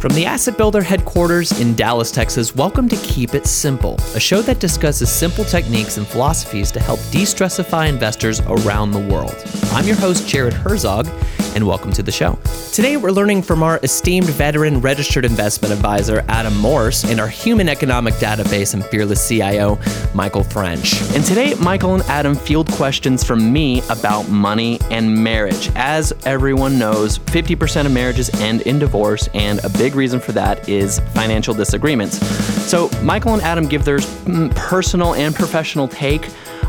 From the Asset Builder headquarters in Dallas, Texas, welcome to Keep It Simple, a show that discusses simple techniques and philosophies to help de stressify investors around the world. I'm your host, Jared Herzog, and welcome to the show. Today, we're learning from our esteemed veteran registered investment advisor, Adam Morse, and our human economic database and fearless CIO, Michael French. And today, Michael and Adam field questions from me about money and marriage. As everyone knows, 50% of marriages end in divorce, and a big reason for that is financial disagreements. So, Michael and Adam give their mm, personal and professional take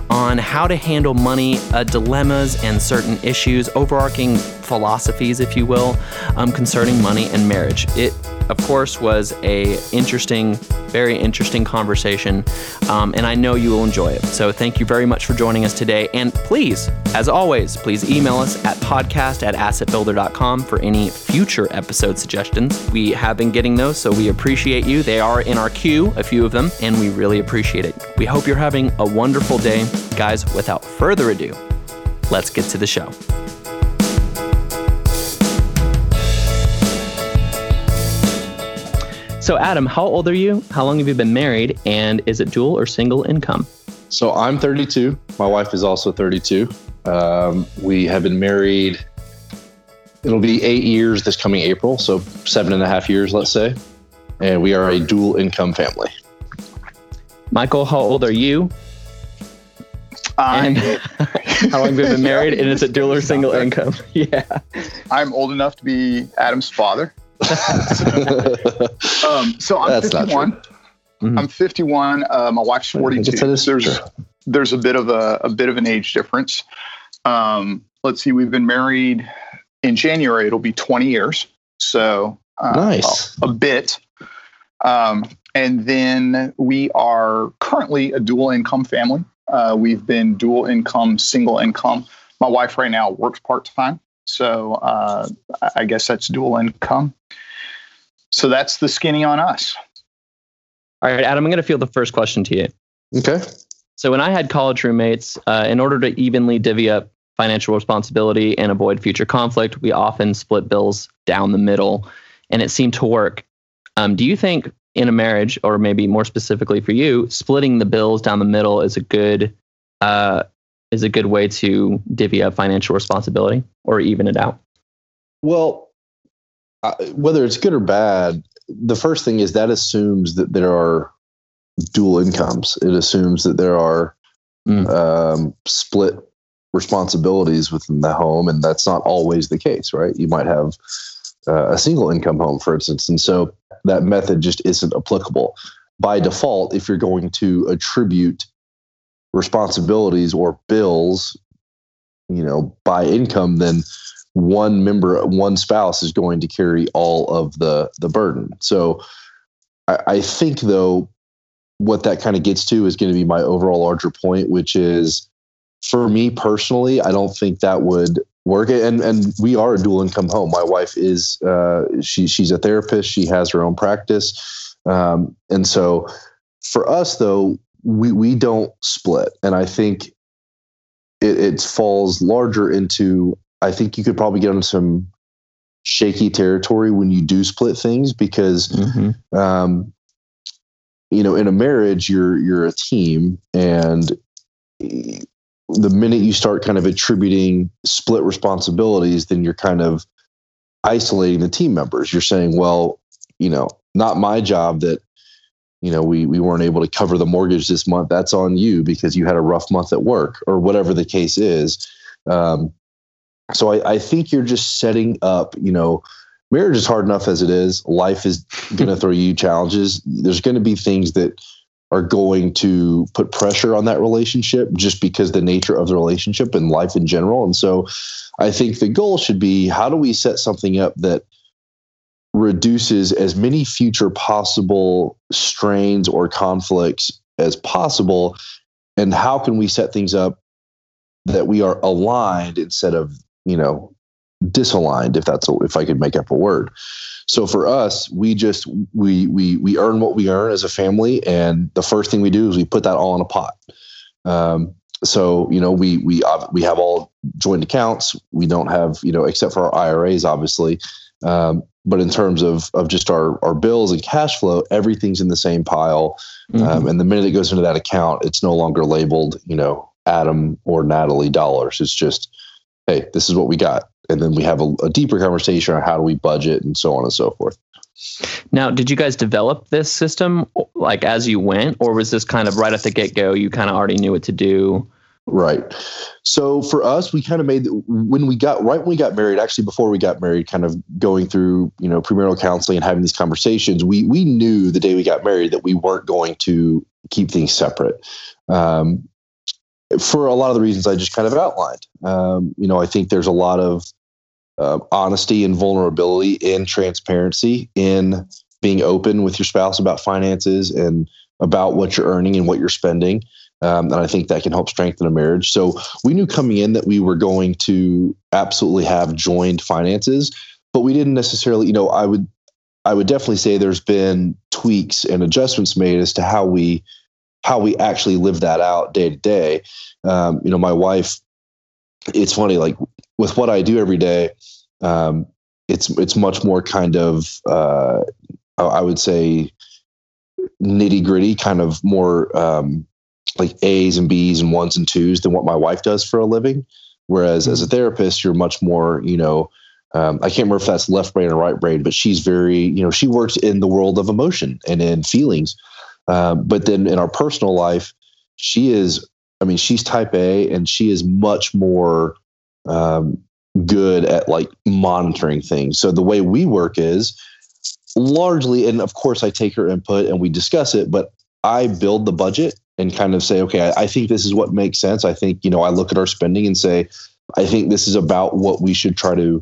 on how to handle money uh, dilemmas and certain issues, overarching philosophies, if you will, um, concerning money and marriage. It, of course, was a interesting, very interesting conversation, um, and I know you will enjoy it. So thank you very much for joining us today. And please, as always, please email us at podcast at assetbuilder.com for any future episode suggestions. We have been getting those, so we appreciate you. They are in our queue, a few of them, and we really appreciate it. We hope you're having a wonderful day. Guys, without further ado, let's get to the show. So, Adam, how old are you? How long have you been married? And is it dual or single income? So, I'm 32. My wife is also 32. Um, we have been married, it'll be eight years this coming April. So, seven and a half years, let's say. And we are a dual income family. Michael, how old are you? and how long have you been married? And is it dual or single income? Yeah. I'm old enough to be Adam's father. um, so I'm That's 51. Mm-hmm. I'm 51. Uh, my wife's 42. There's there's a bit of a, a bit of an age difference. Um, let's see. We've been married in January. It'll be 20 years. So uh, nice. A, a bit. Um, and then we are currently a dual income family. Uh, we've been dual income, single income. My wife right now works part time. So uh, I guess that's dual income. So that's the skinny on us. All right, Adam, I'm going to field the first question to you. Okay. So when I had college roommates, uh, in order to evenly divvy up financial responsibility and avoid future conflict, we often split bills down the middle, and it seemed to work. Um, do you think in a marriage, or maybe more specifically for you, splitting the bills down the middle is a good uh, is a good way to divvy up financial responsibility or even it out? Well, uh, whether it's good or bad, the first thing is that assumes that there are dual incomes. It assumes that there are mm. um, split responsibilities within the home, and that's not always the case, right? You might have uh, a single income home, for instance, and so that method just isn't applicable. By default, if you're going to attribute responsibilities or bills, you know, by income, then one member, one spouse is going to carry all of the the burden. So I, I think though, what that kind of gets to is going to be my overall larger point, which is for me personally, I don't think that would work. And and we are a dual income home. My wife is uh, she she's a therapist. She has her own practice, um, and so for us though, we we don't split, and I think it, it falls larger into. I think you could probably get on some shaky territory when you do split things because, mm-hmm. um, you know, in a marriage, you're you're a team, and the minute you start kind of attributing split responsibilities, then you're kind of isolating the team members. You're saying, well, you know, not my job that you know we we weren't able to cover the mortgage this month that's on you because you had a rough month at work or whatever the case is. Um, so I, I think you're just setting up you know marriage is hard enough as it is. Life is going to throw you challenges. There's going to be things that are going to put pressure on that relationship just because the nature of the relationship and life in general. And so i think the goal should be how do we set something up that reduces as many future possible strains or conflicts as possible? And how can we set things up that we are aligned instead of you know disaligned if that's a, if i could make up a word? So for us we just we we we earn what we earn as a family and the first thing we do is we put that all in a pot. Um, so you know we we we have all joint accounts. We don't have you know except for our iras obviously Um, but in terms of of just our our bills and cash flow, everything's in the same pile. Mm-hmm. Um, and the minute it goes into that account, it's no longer labeled, you know, Adam or Natalie dollars. It's just, hey, this is what we got, and then we have a, a deeper conversation on how do we budget and so on and so forth. Now, did you guys develop this system like as you went, or was this kind of right at the get go? You kind of already knew what to do. Right. So for us, we kind of made when we got right when we got married. Actually, before we got married, kind of going through you know premarital counseling and having these conversations, we we knew the day we got married that we weren't going to keep things separate. Um, for a lot of the reasons I just kind of outlined. Um, you know, I think there's a lot of uh, honesty and vulnerability in transparency in being open with your spouse about finances and about what you're earning and what you're spending. Um, and I think that can help strengthen a marriage. So we knew coming in that we were going to absolutely have joined finances, but we didn't necessarily, you know, I would, I would definitely say there's been tweaks and adjustments made as to how we, how we actually live that out day to day. Um, you know, my wife, it's funny, like with what I do every day, um, it's, it's much more kind of, uh, I would say nitty gritty, kind of more, um, like A's and B's and ones and twos than what my wife does for a living. Whereas as a mm-hmm. therapist, you're much more, you know, um, I can't remember if that's left brain or right brain, but she's very, you know, she works in the world of emotion and in feelings. Uh, but then in our personal life, she is, I mean, she's type A and she is much more um, good at like monitoring things. So the way we work is largely, and of course, I take her input and we discuss it, but I build the budget and kind of say, okay, I, I, think this is what makes sense. I think, you know, I look at our spending and say, I think this is about what we should try to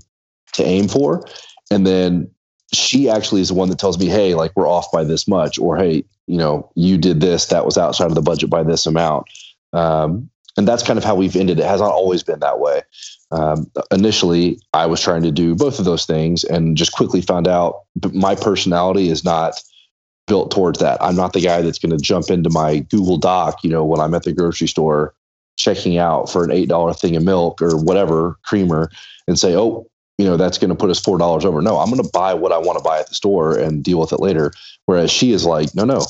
to aim for. And then she actually is the one that tells me, hey, like we're off by this much, or hey, you know, you did this, that was outside of the budget by this amount. Um, and that's kind of how we've ended. It has not always been that way. Um, initially, I was trying to do both of those things and just quickly found out my personality is not built towards that. I'm not the guy that's going to jump into my Google Doc, you know, when I'm at the grocery store checking out for an $8 thing of milk or whatever creamer and say, oh, you know, that's going to put us $4 over. No, I'm going to buy what I want to buy at the store and deal with it later. Whereas she is like, no, no,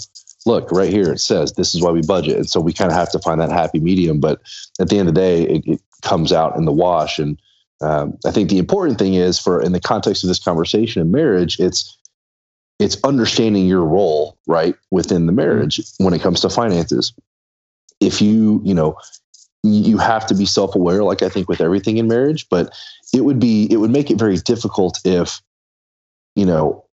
look right here. It says this is why we budget. And so we kind of have to find that happy medium. But at the end of the day, it, it comes out in the wash. And um, I think the important thing is for in the context of this conversation in marriage, it's it's understanding your role right within the marriage when it comes to finances. If you you know you have to be self-aware like i think with everything in marriage but it would be it would make it very difficult if you know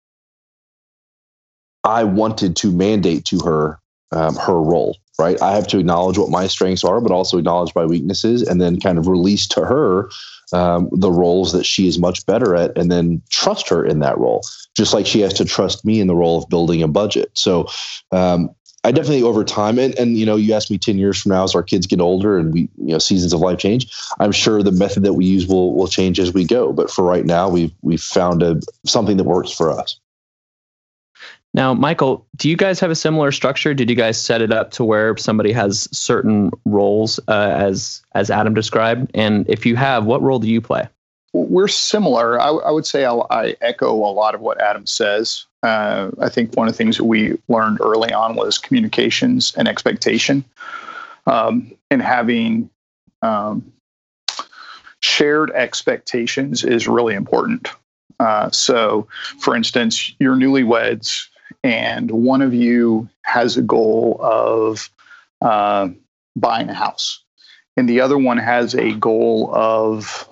i wanted to mandate to her um, her role right? I have to acknowledge what my strengths are but also acknowledge my weaknesses and then kind of release to her um, the roles that she is much better at and then trust her in that role just like she has to trust me in the role of building a budget so um, i definitely over time and, and you know you ask me 10 years from now as our kids get older and we you know seasons of life change i'm sure the method that we use will will change as we go but for right now we've we've found a something that works for us now, Michael, do you guys have a similar structure? Did you guys set it up to where somebody has certain roles uh, as as Adam described? And if you have, what role do you play? We're similar. I, I would say I'll, i echo a lot of what Adam says. Uh, I think one of the things that we learned early on was communications and expectation, um, and having um, shared expectations is really important. Uh, so, for instance, your newlyweds and one of you has a goal of uh, buying a house, and the other one has a goal of,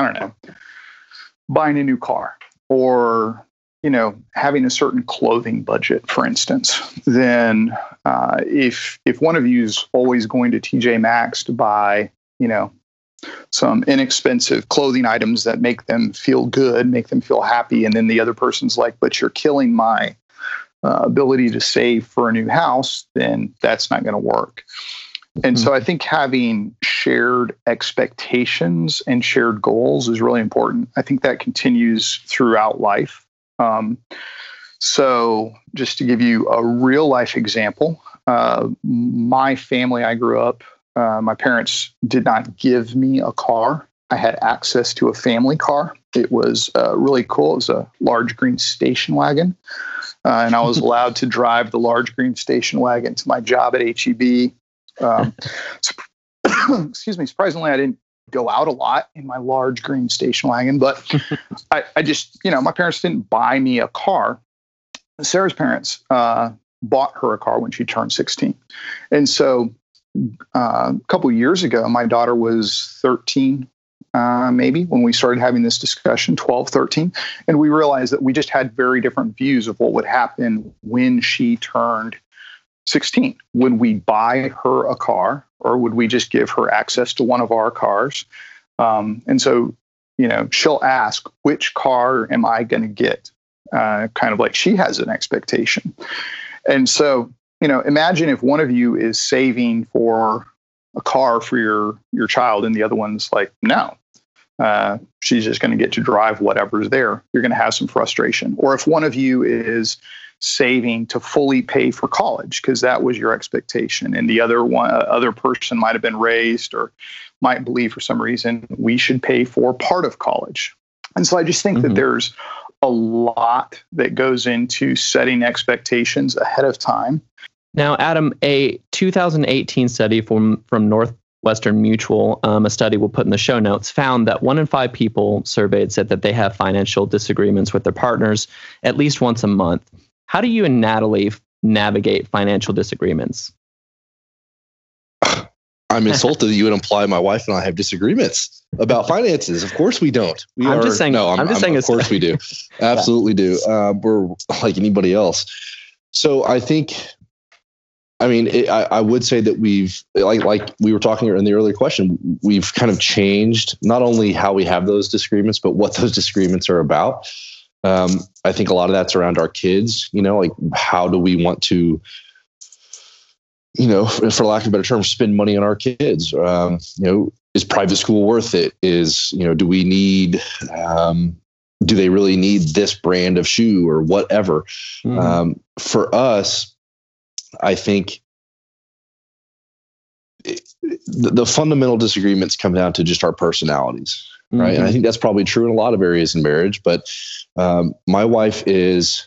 I don't know, buying a new car or you know having a certain clothing budget for instance then uh, if if one of you is always going to tj maxx to buy you know some inexpensive clothing items that make them feel good make them feel happy and then the other person's like but you're killing my uh, ability to save for a new house, then that's not going to work. And mm-hmm. so I think having shared expectations and shared goals is really important. I think that continues throughout life. Um, so, just to give you a real life example, uh, my family, I grew up, uh, my parents did not give me a car. I had access to a family car. It was uh, really cool. It was a large green station wagon. Uh, and I was allowed to drive the large green station wagon to my job at HEB. Um, excuse me. Surprisingly, I didn't go out a lot in my large green station wagon, but I, I, just, you know, my parents didn't buy me a car. Sarah's parents uh, bought her a car when she turned 16. And so uh, a couple years ago, my daughter was 13, uh, maybe, when we started having this discussion, 12, 13. And we realized that we just had very different views of what would happen when she turned 16. Would we buy her a car or would we just give her access to one of our cars? Um, and so, you know, she'll ask, which car am I going to get? Uh, kind of like she has an expectation. And so, you know, imagine if one of you is saving for a car for your your child, and the other one's like, no, uh, she's just going to get to drive whatever's there. You're going to have some frustration. Or if one of you is saving to fully pay for college because that was your expectation, and the other one, uh, other person might have been raised or might believe for some reason we should pay for part of college. And so I just think mm-hmm. that there's a lot that goes into setting expectations ahead of time. Now, Adam, a 2018 study from, from Northwestern Mutual, um, a study we'll put in the show notes, found that one in five people surveyed said that they have financial disagreements with their partners at least once a month. How do you and Natalie navigate financial disagreements? I'm insulted that you would imply my wife and I have disagreements about finances. Of course we don't. We I'm are, just saying. No, I'm, I'm just I'm, saying. Of course we do. Absolutely do. Uh, we're like anybody else. So I think, I mean, it, I, I would say that we've like like we were talking in the earlier question. We've kind of changed not only how we have those disagreements, but what those disagreements are about. Um, I think a lot of that's around our kids. You know, like how do we want to you know, for lack of a better term, spend money on our kids. Um, you know, is private school worth it? Is you know, do we need? Um, do they really need this brand of shoe or whatever? Mm-hmm. Um, for us, I think it, the, the, fundamental disagreements come down to just our personalities, right? Mm-hmm. And I mm-hmm. think that's probably true in a lot of areas in marriage. But um, my wife is.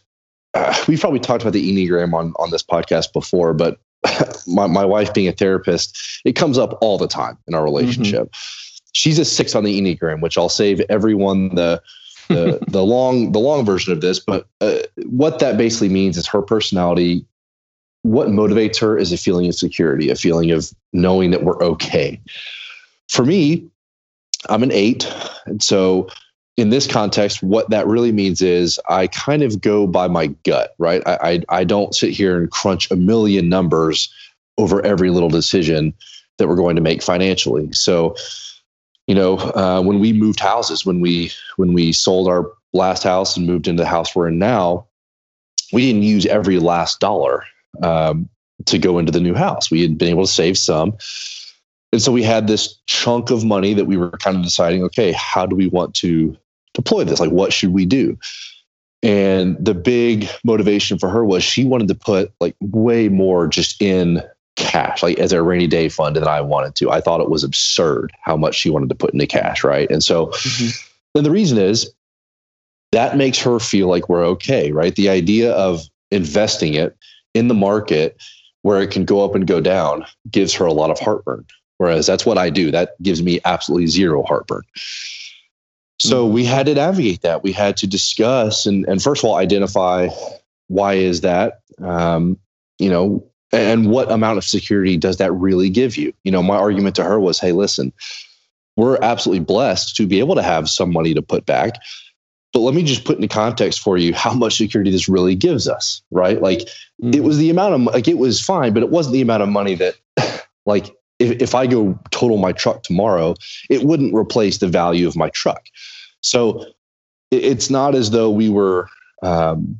Uh, we've probably talked about the enneagram on on this podcast before, but my, my wife being a therapist, it comes up all the time in our relationship. Mm-hmm. She's a six on the Enneagram, which I'll save everyone the the the long the long version of this. But uh, what that basically means is her personality. What motivates her is a feeling of security, a feeling of knowing that we're okay. For me, I'm an eight, and so in this context, what that really means is I kind of go by my gut, right? I, I, I don't sit here and crunch a million numbers over every little decision that we're going to make financially. So, you know, uh, when we moved houses, when we when we sold our last house and moved into the house we're in now, we didn't use every last dollar um, to go into the new house. We had been able to save some. And so we had this chunk of money that we were kind of deciding, okay, how do we want to deploy this? Like, what should we do? And the big motivation for her was she wanted to put like way more just in cash, like as a rainy day fund than I wanted to. I thought it was absurd how much she wanted to put into cash, right? And so, mm-hmm. and the reason is that makes her feel like we're okay, right? The idea of investing it in the market where it can go up and go down gives her a lot of heartburn. Whereas that's what I do. That gives me absolutely zero heartburn. So we had to navigate that. We had to discuss and, and first of all, identify why is that? Um, you know, and what amount of security does that really give you? You know, my argument to her was, hey, listen, we're absolutely blessed to be able to have some money to put back. But let me just put into context for you how much security this really gives us, right? Like mm-hmm. it was the amount of like it was fine, but it wasn't the amount of money that like if, if I go total my truck tomorrow, it wouldn't replace the value of my truck. So it's not as though we were um,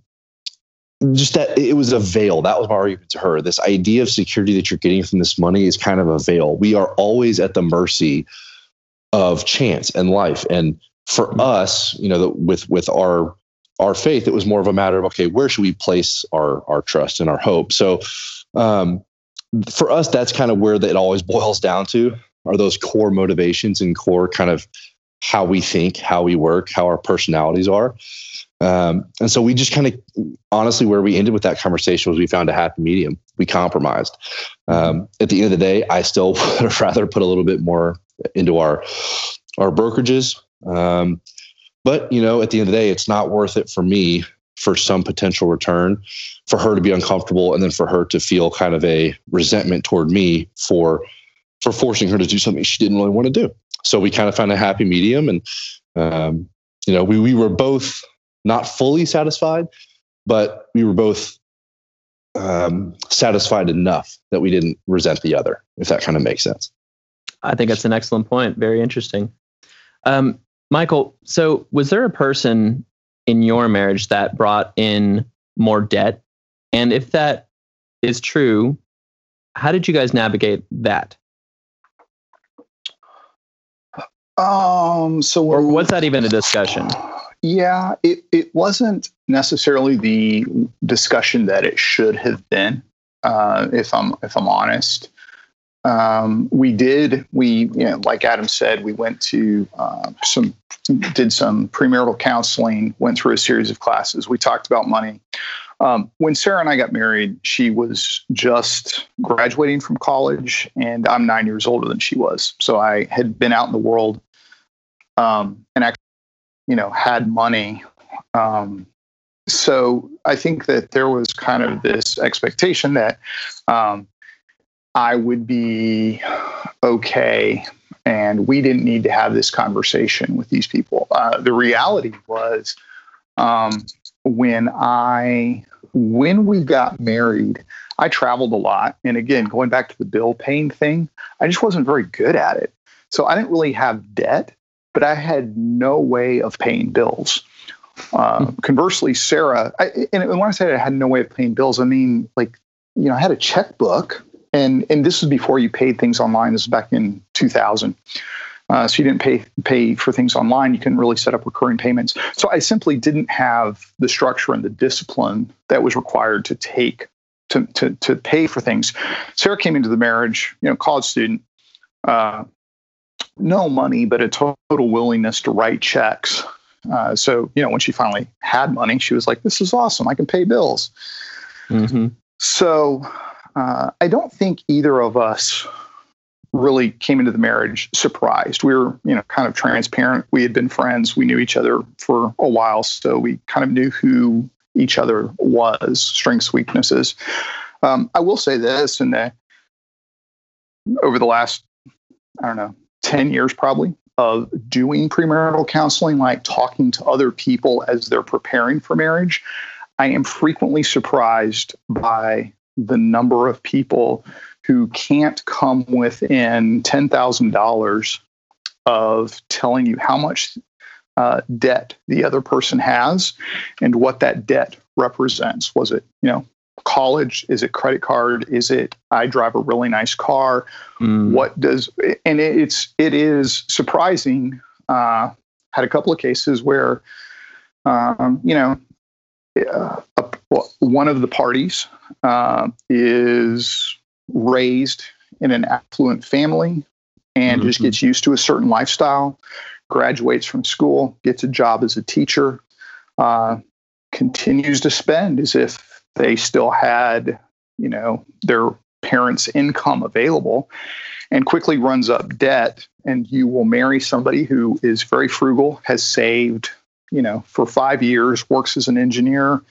just that it was a veil. That was my argument to her. This idea of security that you're getting from this money is kind of a veil. We are always at the mercy of chance and life. And for us, you know, the, with with our our faith, it was more of a matter of okay, where should we place our our trust and our hope? So um, for us, that's kind of where it always boils down to are those core motivations and core kind of how we think, how we work, how our personalities are. Um, and so we just kind of honestly, where we ended with that conversation was we found a happy medium. We compromised. Um, at the end of the day, I still would rather put a little bit more into our our brokerages. Um, but you know, at the end of the day, it's not worth it for me for some potential return, for her to be uncomfortable, and then for her to feel kind of a resentment toward me for for forcing her to do something she didn't really want to do. So we kind of found a happy medium, and um, you know, we we were both not fully satisfied, but we were both um, satisfied enough that we didn't resent the other, if that kind of makes sense. I think that's an excellent point. Very interesting. Um, Michael, so was there a person in your marriage that brought in more debt? And if that is true, how did you guys navigate that? Um, so or was that even a discussion? Yeah, it, it wasn't necessarily the discussion that it should have been. Uh, if I'm if I'm honest, um, we did we you know like Adam said we went to uh, some did some premarital counseling, went through a series of classes. We talked about money. Um, when Sarah and I got married, she was just graduating from college, and I'm nine years older than she was. So I had been out in the world um, and actually you know, had money. Um, so I think that there was kind of this expectation that um, I would be okay and we didn't need to have this conversation with these people. Uh, the reality was um, when I when we got married, I traveled a lot, and again, going back to the bill paying thing, I just wasn't very good at it. So I didn't really have debt, but I had no way of paying bills. Uh, hmm. conversely, Sarah, I, and when I say I had no way of paying bills, I mean like you know I had a checkbook, and and this was before you paid things online. This was back in 2000. Uh, so you didn't pay pay for things online. You couldn't really set up recurring payments. So I simply didn't have the structure and the discipline that was required to take to to to pay for things. Sarah came into the marriage, you know, college student, uh, no money, but a total willingness to write checks. Uh, so, you know, when she finally had money, she was like, this is awesome. I can pay bills. Mm-hmm. So, uh, I don't think either of us really came into the marriage surprised. We were, you know, kind of transparent. We had been friends. We knew each other for a while. So we kind of knew who each other was, strengths, weaknesses. Um, I will say this, and that over the last, I don't know, 10 years probably of doing premarital counseling, like talking to other people as they're preparing for marriage, I am frequently surprised by the number of people who can't come within $10,000 of telling you how much uh, debt the other person has and what that debt represents. Was it, you know, college? Is it credit card? Is it I drive a really nice car? Mm. What does and it's it is surprising. Uh, had a couple of cases where um, you know a, one of the parties uh, is raised in an affluent family and mm-hmm. just gets used to a certain lifestyle, graduates from school, gets a job as a teacher, uh, continues to spend as if they still had, you know, their parents' income available and quickly runs up debt. And you will marry somebody who is very frugal, has saved, you know, for five years, works as an engineer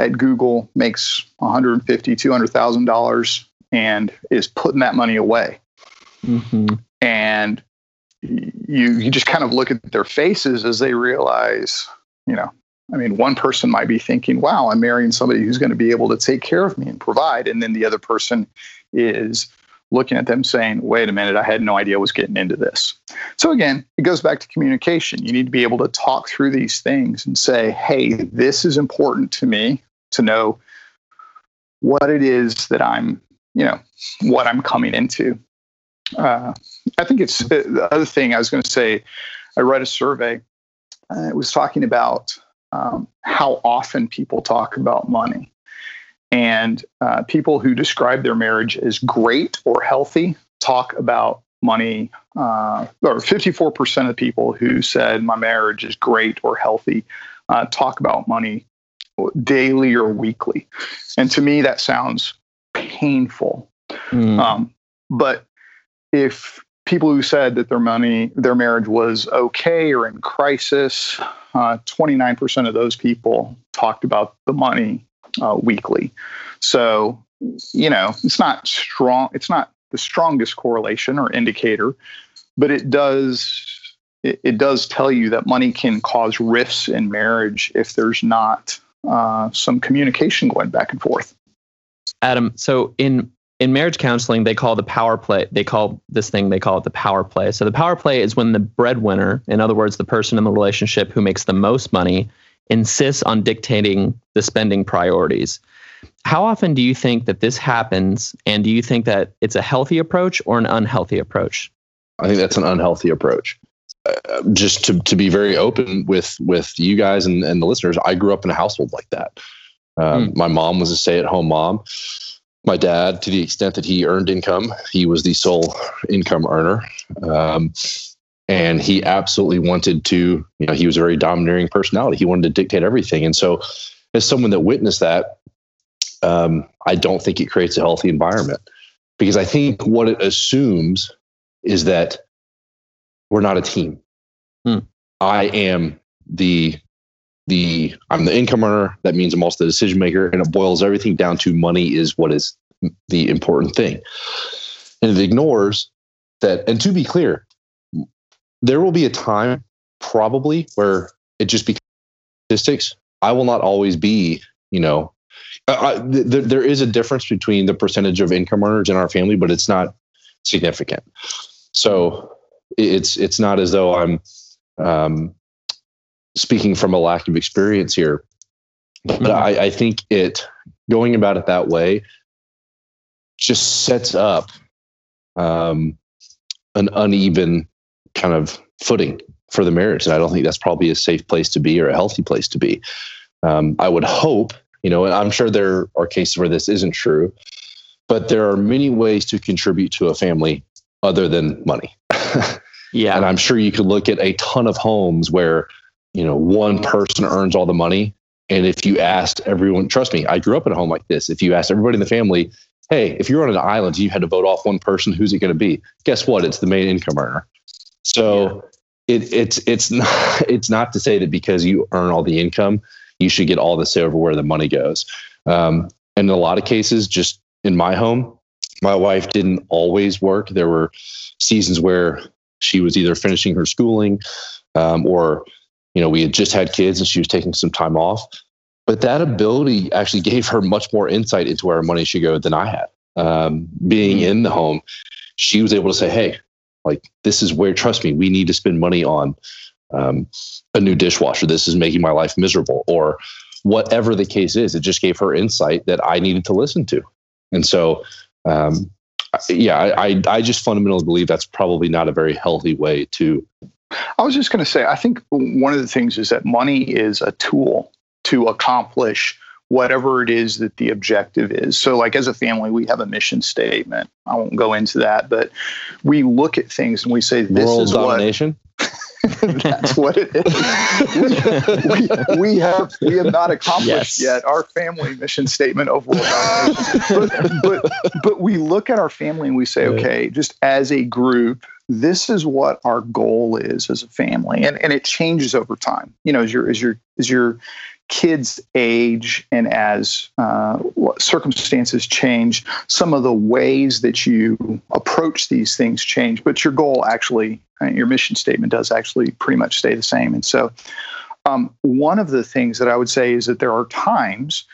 at Google, makes 150, 200,000 dollars, and is putting that money away. Mm-hmm. And you you just kind of look at their faces as they realize, you know, I mean, one person might be thinking, wow, I'm marrying somebody who's going to be able to take care of me and provide. And then the other person is looking at them saying, wait a minute, I had no idea I was getting into this. So again, it goes back to communication. You need to be able to talk through these things and say, hey, this is important to me to know what it is that I'm, you know, what I'm coming into. Uh, I think it's uh, the other thing I was going to say. I read a survey. Uh, it was talking about um, how often people talk about money. And uh, people who describe their marriage as great or healthy talk about money, uh, or 54% of people who said my marriage is great or healthy uh, talk about money daily or weekly. And to me, that sounds painful. Mm. Um, but if people who said that their money, their marriage was okay or in crisis, uh, 29% of those people talked about the money uh, weekly. So, you know, it's not strong, it's not the strongest correlation or indicator, but it does it, does tell you that money can cause rifts in marriage if there's not uh, some communication going back and forth. Adam, so in in marriage counseling, they call the power play. They call this thing. They call it the power play. So the power play is when the breadwinner, in other words, the person in the relationship who makes the most money, insists on dictating the spending priorities. How often do you think that this happens? And do you think that it's a healthy approach or an unhealthy approach? I think that's an unhealthy approach. Uh, just to, to be very open with with you guys and, and the listeners, I grew up in a household like that. Um, mm. My mom was a stay at home mom. My dad, to the extent that he earned income, he was the sole income earner. Um, and he absolutely wanted to, you know, he was a very domineering personality. He wanted to dictate everything. And so, as someone that witnessed that, um, I don't think it creates a healthy environment because I think what it assumes is that we're not a team. Hmm. I am the the I'm the income earner. That means I'm also the decision maker, and it boils everything down to money is what is the important thing, and it ignores that. And to be clear, there will be a time probably where it just becomes statistics. I will not always be, you know, I, th- there is a difference between the percentage of income earners in our family, but it's not significant. So it's it's not as though I'm um, speaking from a lack of experience here, but mm-hmm. I, I think it going about it that way just sets up um, an uneven kind of footing for the marriage, and I don't think that's probably a safe place to be or a healthy place to be. Um, I would hope, you know, and I'm sure there are cases where this isn't true, but there are many ways to contribute to a family other than money. yeah. And I'm sure you could look at a ton of homes where, you know, one person earns all the money. And if you asked everyone, trust me, I grew up in a home like this. If you asked everybody in the family, hey, if you're on an island, you had to vote off one person, who's it going to be? Guess what? It's the main income earner. So yeah. it, it's it's not it's not to say that because you earn all the income, you should get all the say over where the money goes. Um, and in a lot of cases, just in my home, my wife didn't always work. There were seasons where she was either finishing her schooling um, or, you know, we had just had kids and she was taking some time off. But that ability actually gave her much more insight into where our money should go than I had. Um, being in the home, she was able to say, hey, like, this is where, trust me, we need to spend money on um, a new dishwasher. This is making my life miserable. Or whatever the case is, it just gave her insight that I needed to listen to. And so um, yeah, I, I just fundamentally believe that's probably not a very healthy way to. I was just going to say, I think one of the things is that money is a tool to accomplish whatever it is that the objective is. So, like as a family, we have a mission statement. I won't go into that, but we look at things and we say, "This World is domination." What, That's what it is. we, we, have we have not accomplished yes. yet our family mission statement of world but, but but we look at our family and we say, okay, just as a group, this is what our goal is as a family, and and it changes over time. You know, as your as your as your kids age and as uh, circumstances change, some of the ways that you approach these things change, but your goal actually, uh, your mission statement does actually pretty much stay the same. And so, um, one of the things that I would say is that there are times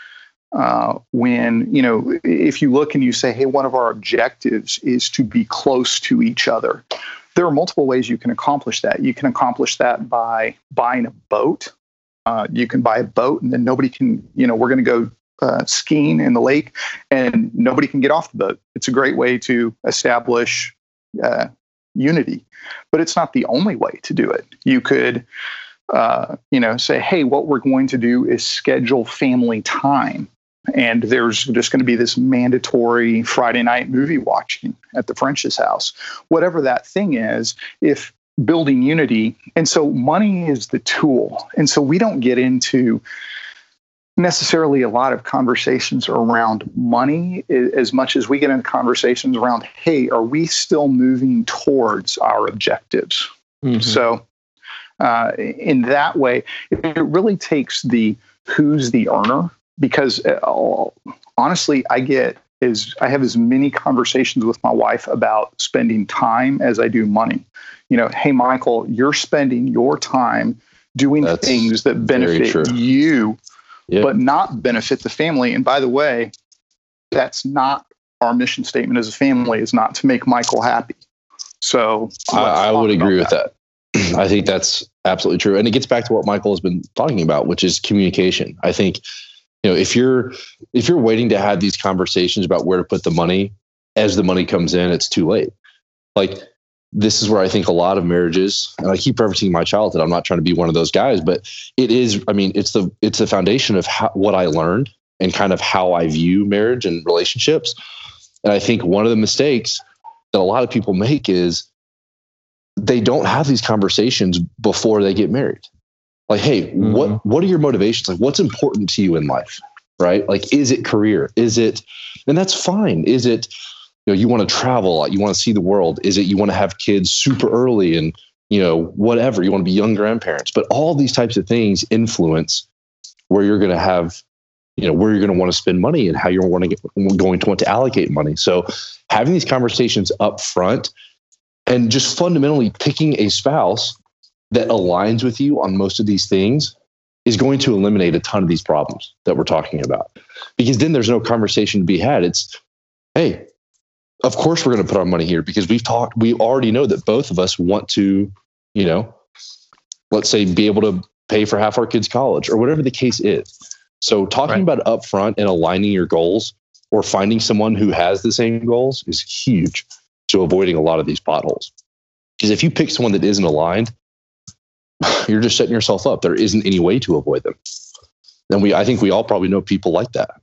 uh, when, you know, if you look and you say, hey, one of our objectives is to be close to each other. There are multiple ways you can accomplish that. You can accomplish that by buying a boat uh, you can buy a boat and then nobody can, you know, we're going to go uh, skiing in the lake and nobody can get off the boat. It's a great way to establish uh, unity, but it's not the only way to do it. You could, uh, you know, say, hey, what we're going to do is schedule family time and there's just going to be this mandatory Friday night movie watching at the French's house. Whatever that thing is, if building unity, and so money is the tool. And so we don't get into necessarily a lot of conversations around money as much as we get into conversations around hey are we still moving towards our objectives mm-hmm. so uh, in that way it really takes the who's the earner because uh, honestly i get is i have as many conversations with my wife about spending time as i do money you know hey michael you're spending your time doing That's things that benefit you but not benefit the family. And by the way, that's not our mission statement as a family is not to make Michael happy. So I, I would agree with that. that. I think that's absolutely true. And it gets back to what Michael has been talking about, which is communication. I think, you know, if you're if you're waiting to have these conversations about where to put the money as the money comes in, it's too late. Like this is where I think a lot of marriages, and I keep referencing my childhood. I'm not trying to be one of those guys, but it is. I mean, it's the it's the foundation of how, what I learned and kind of how I view marriage and relationships. And I think one of the mistakes that a lot of people make is they don't have these conversations before they get married. Like, hey, mm-hmm. what what are your motivations? Like, what's important to you in life? Right? Like, is it career? Is it, and that's fine. Is it you know you want to travel you want to see the world is it you want to have kids super early and you know whatever you want to be young grandparents but all these types of things influence where you're going to have you know where you're going to want to spend money and how you're want to get, going to want to allocate money so having these conversations up front and just fundamentally picking a spouse that aligns with you on most of these things is going to eliminate a ton of these problems that we're talking about. Because then there's no conversation to be had. It's hey of course we're going to put our money here because we've talked we already know that both of us want to you know let's say be able to pay for half our kids college or whatever the case is. So talking right. about upfront and aligning your goals or finding someone who has the same goals is huge to avoiding a lot of these potholes. Because if you pick someone that isn't aligned you're just setting yourself up. There isn't any way to avoid them. And we i think we all probably know people like that.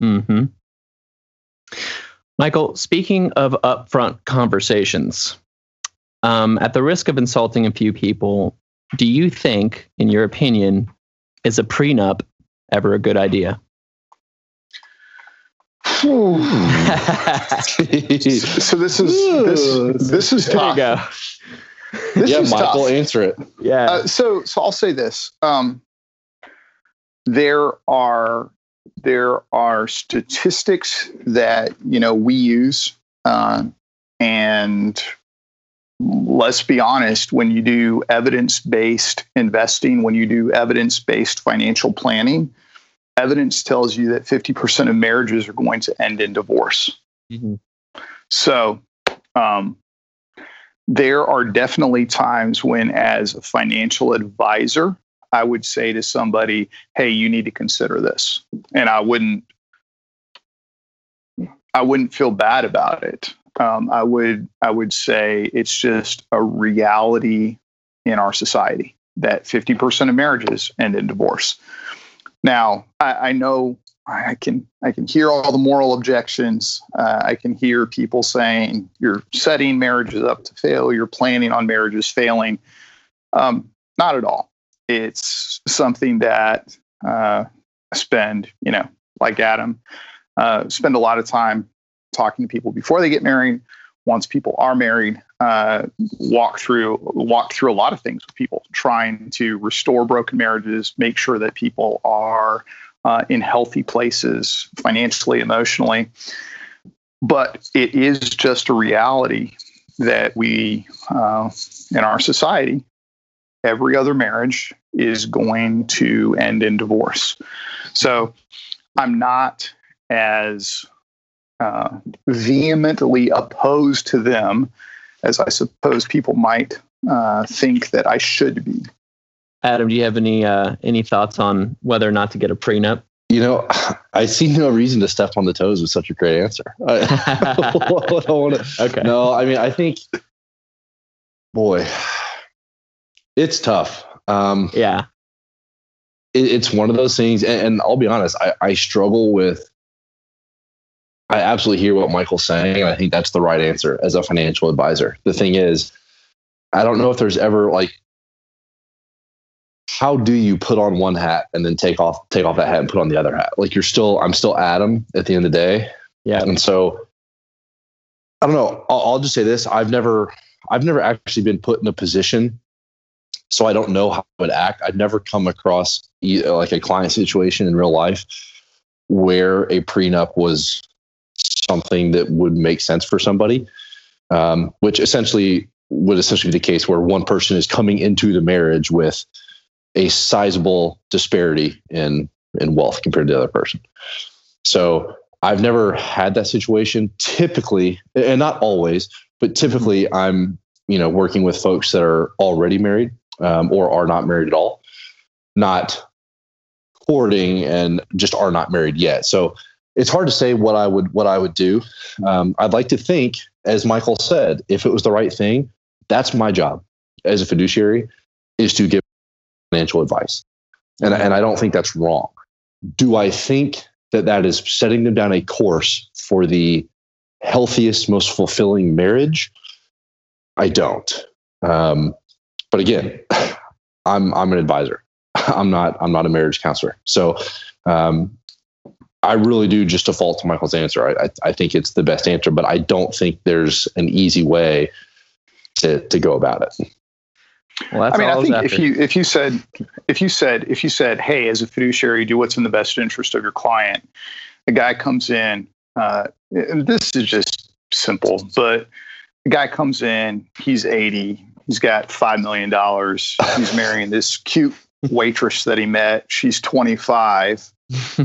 Hmm Michael, speaking of upfront conversations, um, at the risk of insulting a few people, do you think, in your opinion, is a prenup ever a good idea? so this is this this is tough. There you go. This yeah, Michael, tough. answer it. Yeah. Uh, so so I'll say this. Um, there are there are statistics that you know we use, uh, and let's be honest, when you do evidence-based investing, when you do evidence-based financial planning, evidence tells you that 50% of marriages are going to end in divorce. Mm-hmm. So, um, there are definitely times when, as a financial advisor, I would say to somebody, "Hey, you need to consider this," and I wouldn't, I wouldn't feel bad about it. Um, I would, I would say it's just a reality in our society that 50% of marriages end in divorce. Now, I, I know I can I can hear all the moral objections. Uh, I can hear people saying you're setting marriages up to fail. You're planning on marriages failing. Um, not at all it's something that uh, I spend, you know, like Adam, uh, spend a lot of time talking to people before they get married. Once people are married, uh, walk through walk through a lot of things with people, trying to restore broken marriages, make sure that people are uh, in healthy places financially, emotionally. But it is just a reality that we uh, in our society every other marriage is going to end in divorce. So I'm not as uh, vehemently opposed to them as I suppose people might uh, think that I should be. Adam, do you have any uh, any thoughts on whether or not to get a prenup? You know, I see no reason to step on the toes with such a great answer. I, I wanna, okay. No, I mean, I think, boy, it's tough. Um, yeah. it, it's one of those things. And, and I'll be honest, I, I struggle with. I absolutely hear what Michael's saying, and I think that's the right answer as a financial advisor. The thing is, I don't know if there's ever like how do you put on one hat and then take off take off that hat and put on the other hat? Like you're still I'm still Adam at the end of the day. Yeah. And so I don't know. I'll, I'll just say this: I've never I've never actually been put in a position, so I don't know how I would act. I've never come across like a client situation in real life where a prenup was something that would make sense for somebody, um, which essentially would essentially be the case where one person is coming into the marriage with a sizable disparity in in wealth compared to the other person. So I've never had that situation. Typically, and not always, but typically, I'm you know working with folks that are already married um, or are not married at all, not courting and just are not married yet. So it's hard to say what I would what I would do. Um, I'd like to think, as Michael said, if it was the right thing, that's my job as a fiduciary is to give financial advice. And, and I don't think that's wrong. Do I think that that is setting them down a course for the healthiest, most fulfilling marriage? I don't. Um, but again, I'm I'm an advisor. I'm not I'm not a marriage counselor. So um, I really do just default to Michael's answer. I, I, I think it's the best answer, but I don't think there's an easy way to to go about it. Well, I mean, I think if you if you said if you said if you said, "Hey, as a fiduciary, do what's in the best interest of your client," the guy comes in. Uh, this is just simple, but the guy comes in. He's eighty. He's got five million dollars. He's marrying this cute waitress that he met. She's twenty five.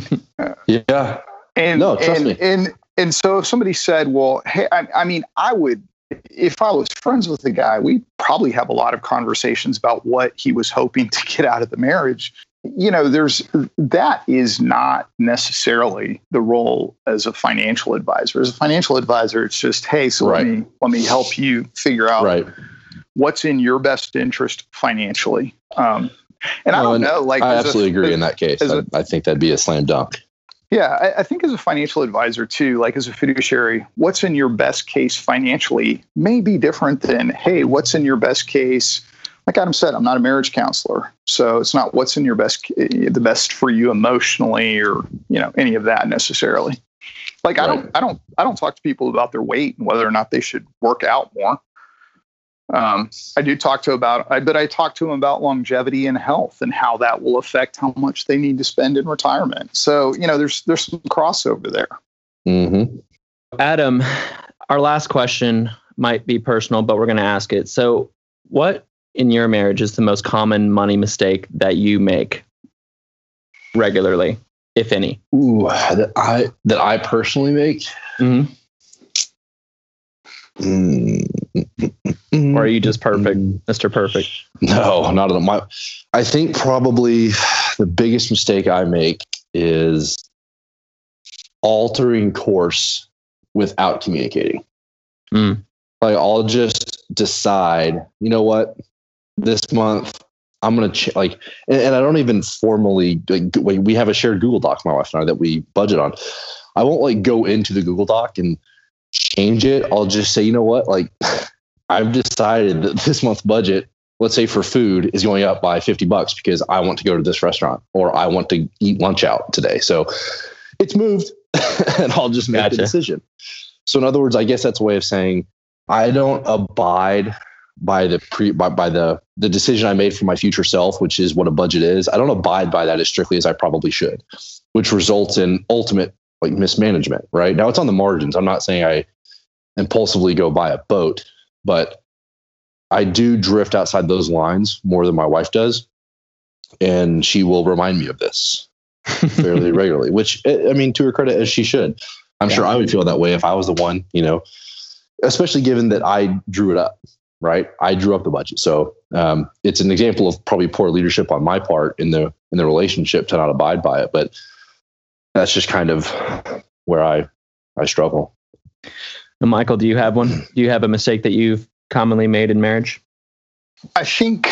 yeah. And no, trust and, me. and and so if somebody said, "Well, hey, I, I mean, I would if I was friends with the guy, we'd probably have a lot of conversations about what he was hoping to get out of the marriage. You know, there's that is not necessarily the role as a financial advisor. As a financial advisor, it's just, hey, so right. let me let me help you figure out right. what's in your best interest financially. Um, and I don't know, like I absolutely a, agree in that case. I, a, I think that'd be a slam dunk. Yeah, I, I, think as a financial advisor too, like as a fiduciary, what's in your best case financially may be different than, hey, what's in your best case? Like Adam said, I'm not a marriage counselor, so it's not what's in your best, eh, the best for you emotionally, or you know any of that necessarily. Like right. I don't, I don't, I don't talk to people about their weight and whether or not they should work out more. Um, I do talk to about, I, but I talk to them about longevity and health and how that will affect how much they need to spend in retirement. So you know, there's there's some crossover there. Mm-hmm. Adam, our last question might be personal, but we're going to ask it. So, what in your marriage is the most common money mistake that you make regularly, if any? Ooh, that I that I personally make. Mm-hmm. Mm, or are you just perfect, Mr. Perfect? No, not at all. My, I think probably the biggest mistake I make is altering course without communicating. Mm. Like I'll just decide, you know what, this month I'm gonna ch- like, and, and, I don't even formally like we have a shared Google Doc, my wife and I, that we budget on. I won't like go into the Google Doc and change it, I'll just say, you know what? Like, I've decided that this month's budget, let's say for food, is going up by 50 bucks because I want to go to this restaurant or I want to eat lunch out today. So it's moved and I'll just make gotcha. the decision. So, in other words, I guess that's a way of saying I don't abide by the pre by, by the the decision I made for my future self, which is what a budget is. I don't abide by that as strictly as I probably should, which results in ultimate like mismanagement, right? Now it's on the margins. I'm not saying I impulsively go buy a boat, but I do drift outside those lines more than my wife does. And she will remind me of this fairly regularly, which I mean, to her credit, as she should. I'm yeah. sure I would feel that way if I was the one, you know, especially given that I drew it up, right? I drew up the budget. So um, it's an example of probably poor leadership on my part in the in the relationship to not abide by it. But that's just kind of where I I struggle. And Michael, do you have one? Do you have a mistake that you've commonly made in marriage? I think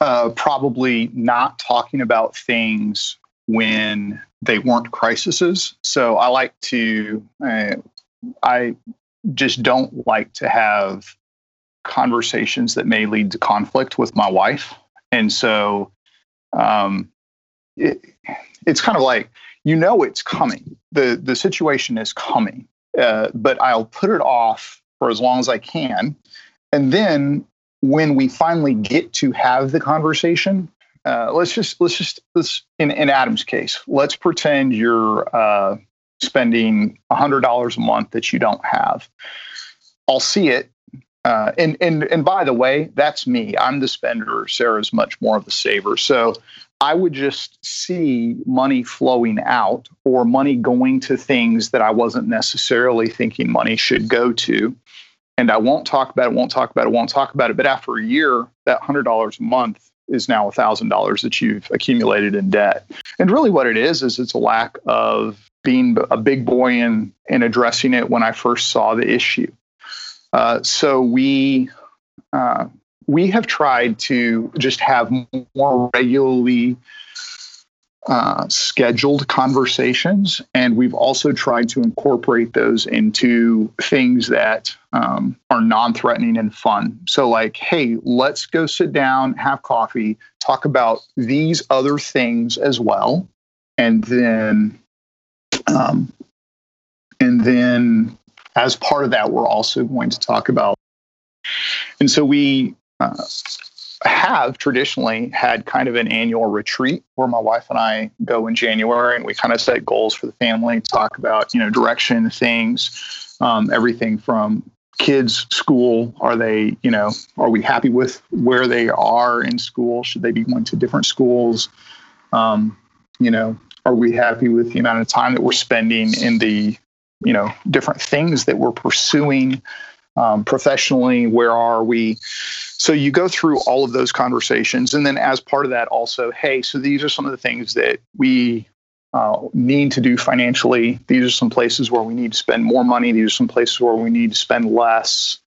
uh, probably not talking about things when they weren't crises. So I like to, uh, I just don't like to have conversations that may lead to conflict with my wife. And so um, it, it's kind of like, you know, it's coming. The, the situation is coming, uh, but I'll put it off for as long as I can. And then when we finally get to have the conversation, uh, let's just let's just let's in, in Adam's case, let's pretend you're uh, spending hundred dollars a month that you don't have. I'll see it. Uh, and and and by the way, that's me. I'm the spender. Sarah's much more of the saver. So I would just see money flowing out or money going to things that I wasn't necessarily thinking money should go to and I won't talk about it, won't talk about it, won't talk about it. But after a year, that hundred dollars a month is now a thousand dollars that you've accumulated in debt. And really, what it is is it's a lack of being a big boy and and addressing it when I first saw the issue. Uh, so we uh, we have tried to just have more regularly uh, scheduled conversations, and we've also tried to incorporate those into things that um, are non-threatening and fun. So, like, hey, let's go sit down, have coffee, talk about these other things as well, and then, um, and then as part of that, we're also going to talk about. And so we. Uh, have traditionally had kind of an annual retreat where my wife and I go in January and we kind of set goals for the family, talk about, you know, direction, things, um, everything from kids school are they you know are we happy with where they are in school? Should they be going to different schools? Um, you know are we happy with the amount of time that we're spending in the you know different things that we're pursuing um, professionally where are we so you go through all of those conversations. And then as part of that, also, hey, so these are some of the things that we uh, need to do financially. These are some places where we need to spend more money. These are some places where we need to spend less.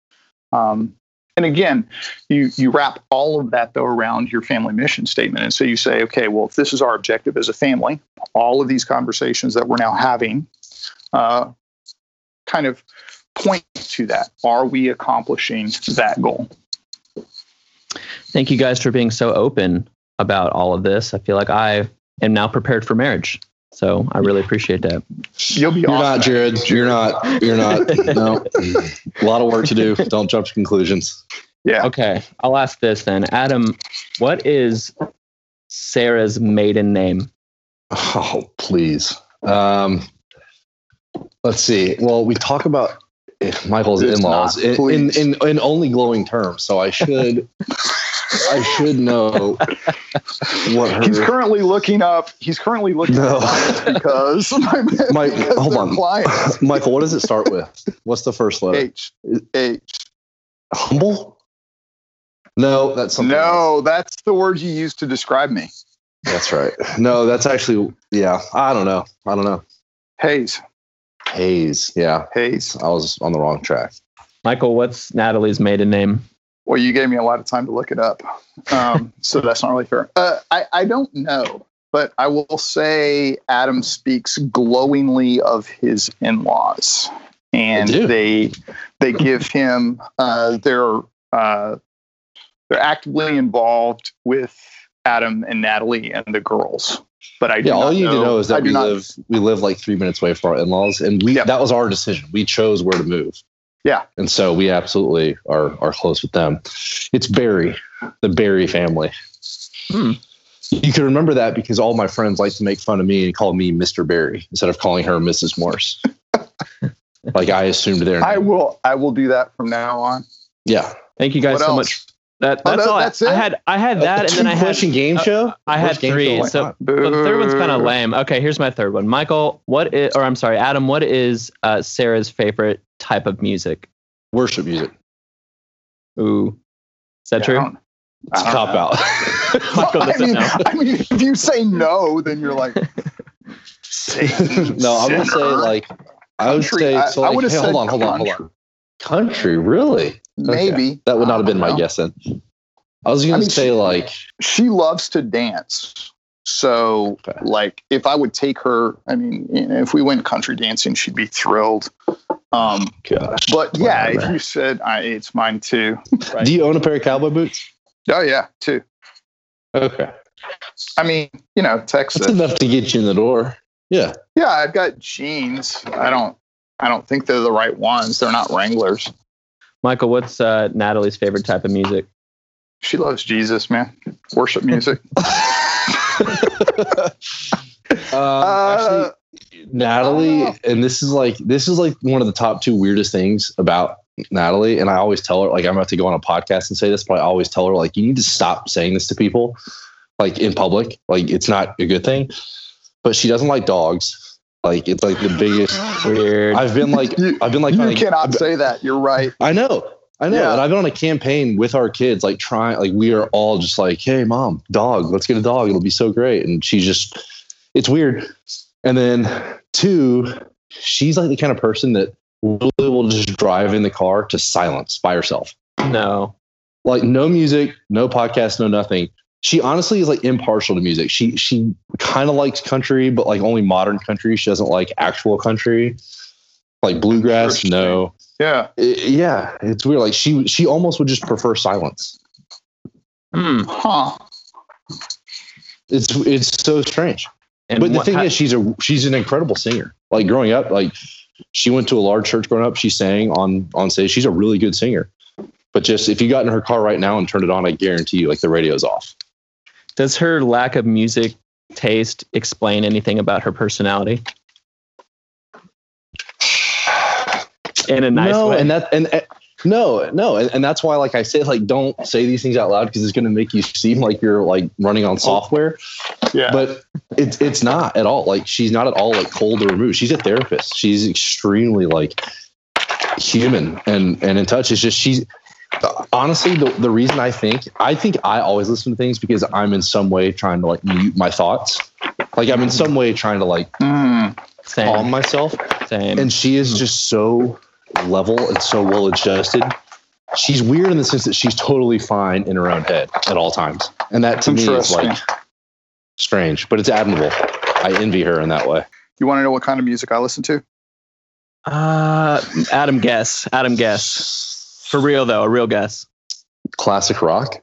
Um, and again, you you wrap all of that though around your family mission statement, and so you say, okay, well, if this is our objective as a family, all of these conversations that we're now having, uh, kind of point to that. Are we accomplishing that goal? Thank you guys for being so open about all of this. I feel like I am now prepared for marriage. So I really appreciate that. You'll be. You're awesome. not, Jared. You're not. You're not. no. A lot of work to do. Don't jump to conclusions. Yeah. Okay. I'll ask this then, Adam. What is Sarah's maiden name? Oh, please. Um, let's see. Well, we talk about Eh, Michael's in-laws in, in, in, in only glowing terms, so I should I should know what her. He's currently looking up. He's currently looking no. up because my, Mike, because hold on, clients. Michael. What does it start with? What's the first letter? H. H. Humble. No, that's something. No, else. that's the word you use to describe me. That's right. No, that's actually yeah. I don't know. I don't know. Hayes. Hayes. Yeah. Hayes. I was on the wrong track. Michael, what's Natalie's maiden name? Well, you gave me a lot of time to look it up. Um, so that's not really fair. Uh, I, I don't know, but I will say Adam speaks glowingly of his in laws. And they they give him uh, they're uh, they're actively involved with Adam and Natalie and the girls. But I yeah, all you know, need to know is that we live we live like three minutes away from our in laws, and we that was our decision. We chose where to move. Yeah. And so we absolutely are are close with them. It's Barry, the Barry family. Hmm. You can remember that because all my friends like to make fun of me and call me Mr. Barry instead of calling her Mrs. Morse. like I assumed their name. I will I will do that from now on. Yeah. Thank you guys what so else? much. That, that's oh, all. That's I, I, had I had that, and then I had question game uh, show. I had three. Show? So the third one's kind of lame. Okay, here's my third one. Michael, what is, or I'm sorry, Adam, what is uh, Sarah's favorite type of music? Worship music. Ooh, is that yeah, true? It's cop out. I, mean, I mean, if you say no, then you're like. no, I would say like I would say so. Like, I hey, hold on, hold on, hold on. Country, really? Maybe okay. that would not have been know. my guess then. I was gonna I mean, say she- like she loves to dance. So, Okay. like, if I would take her, I mean, you know, if we went country dancing, she'd be thrilled. Um, gosh. but yeah, if you said I, it's mine too. Right? Do you own a pair of cowboy boots? oh yeah, too. Okay. I mean, you know, Texas. That's enough to get you in the door. Yeah. Yeah, I've got jeans. I don't. I don't think they're the right ones. They're not Wranglers. Michael, what's uh, Natalie's favorite type of music? She loves Jesus, man. Worship music. um, Uh, actually, Natalie, and this is like this is like one of the top two weirdest things about Natalie. And I always tell her, like, I'm about to go on a podcast and say this, but I always tell her, like, you need to stop saying this to people, like in public. Like, it's not a good thing. But she doesn't like dogs. Like, it's like the biggest. Weird. I've been like, You- I've been like, you on a- cannot say that. You're right. I know. I know. Yeah. And I've been on a campaign with our kids, like trying, like we are all just like, hey, mom, dog, let's get a dog. It'll be so great. And she's just, it's weird. And then two, she's like the kind of person that really will just drive in the car to silence by herself. no. Like no music, no podcast, no nothing. She honestly is like impartial to music. She she kind of likes country, but like only modern country. She doesn't like actual country. Like bluegrass, no. Yeah. I- yeah, it's weird. Like she she almost would just prefer silence. Hmm. Huh. It's it's so strange. And but the thing is, she's a she's an incredible singer. Like growing up, like she went to a large church growing up. She sang on on stage. She's a really good singer. But just if you got in her car right now and turned it on, I guarantee you, like the radio's off. Does her lack of music taste explain anything about her personality? In a nice no, way. and that and, and- no, no, and, and that's why, like I say, like don't say these things out loud because it's going to make you seem like you're like running on software. Yeah. but it's it's not at all like she's not at all like cold or removed she's a therapist she's extremely like human and and in touch it's just she's honestly the, the reason i think i think i always listen to things because i'm in some way trying to like mute my thoughts like i'm in some way trying to like Mm. calm myself same. and she is just so level and so well adjusted she's weird in the sense that she's totally fine in her own head at all times and that to me is like strange but it's admirable i envy her in that way You want to know what kind of music I listen to? uh, Adam guess. Adam guess. For real though, a real guess. classic rock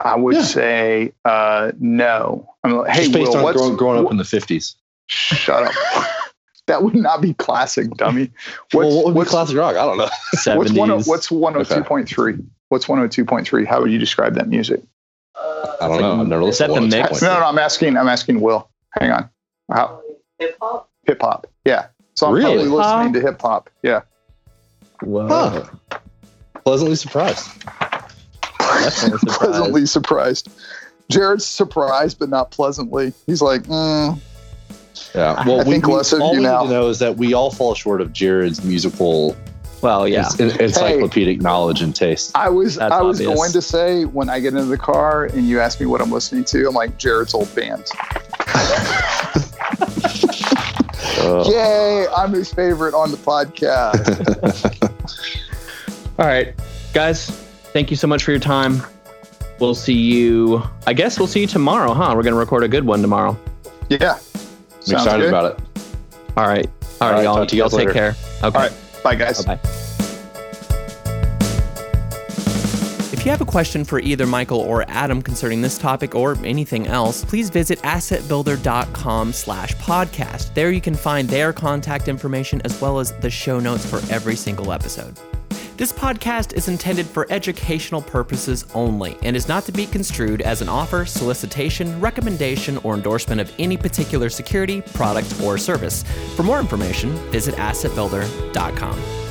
I would Yeah. say uh, no. I'm like, hey, just based Will, on what's, growing, growing up wh- in the 50s shut up. that would not be classic, dummy. What's, well what would be classic rock i don't know what's, 70s. one, what's 102.3? What's 102.3? How would you describe that music? i don't know i've never Is that listened the to mix? one. No, no, I'm asking. I'm asking Will. Hang on. How, Hip hop. hip hop. Yeah. So I'm Really? probably listening to hip hop. Yeah. Whoa. Huh. Pleasantly surprised surprised. pleasantly surprised. Jared's surprised, but not pleasantly. He's like, mm, yeah I well we, think we- less of all you we now. need to know is that we all fall short of jared's musical Well, yeah. en- encyclopedic knowledge and taste I was That's I was obvious. going to say when I get into the car and you ask me what I'm listening to, I'm like Jared's old band. Uh, Yay! I'm his favorite on the podcast. All right, guys. Thank you so much for your time. We'll see you. I guess we'll see you tomorrow, huh? We're gonna record a good one tomorrow. yeah. i'm excited good. about it All right. All All right, right, y'all. to you y'all take later. care. Okay. All right. Bye, guys. Bye bye. If you have a question for either Michael or Adam concerning this topic or anything else, please visit assetbuilder.com slash podcast. There you can find their contact information as well as the show notes for every single episode. This podcast is intended for educational purposes only and is not to be construed as an offer, solicitation, recommendation, or endorsement of any particular security, product, or service. For more information, visit assetbuilder.com.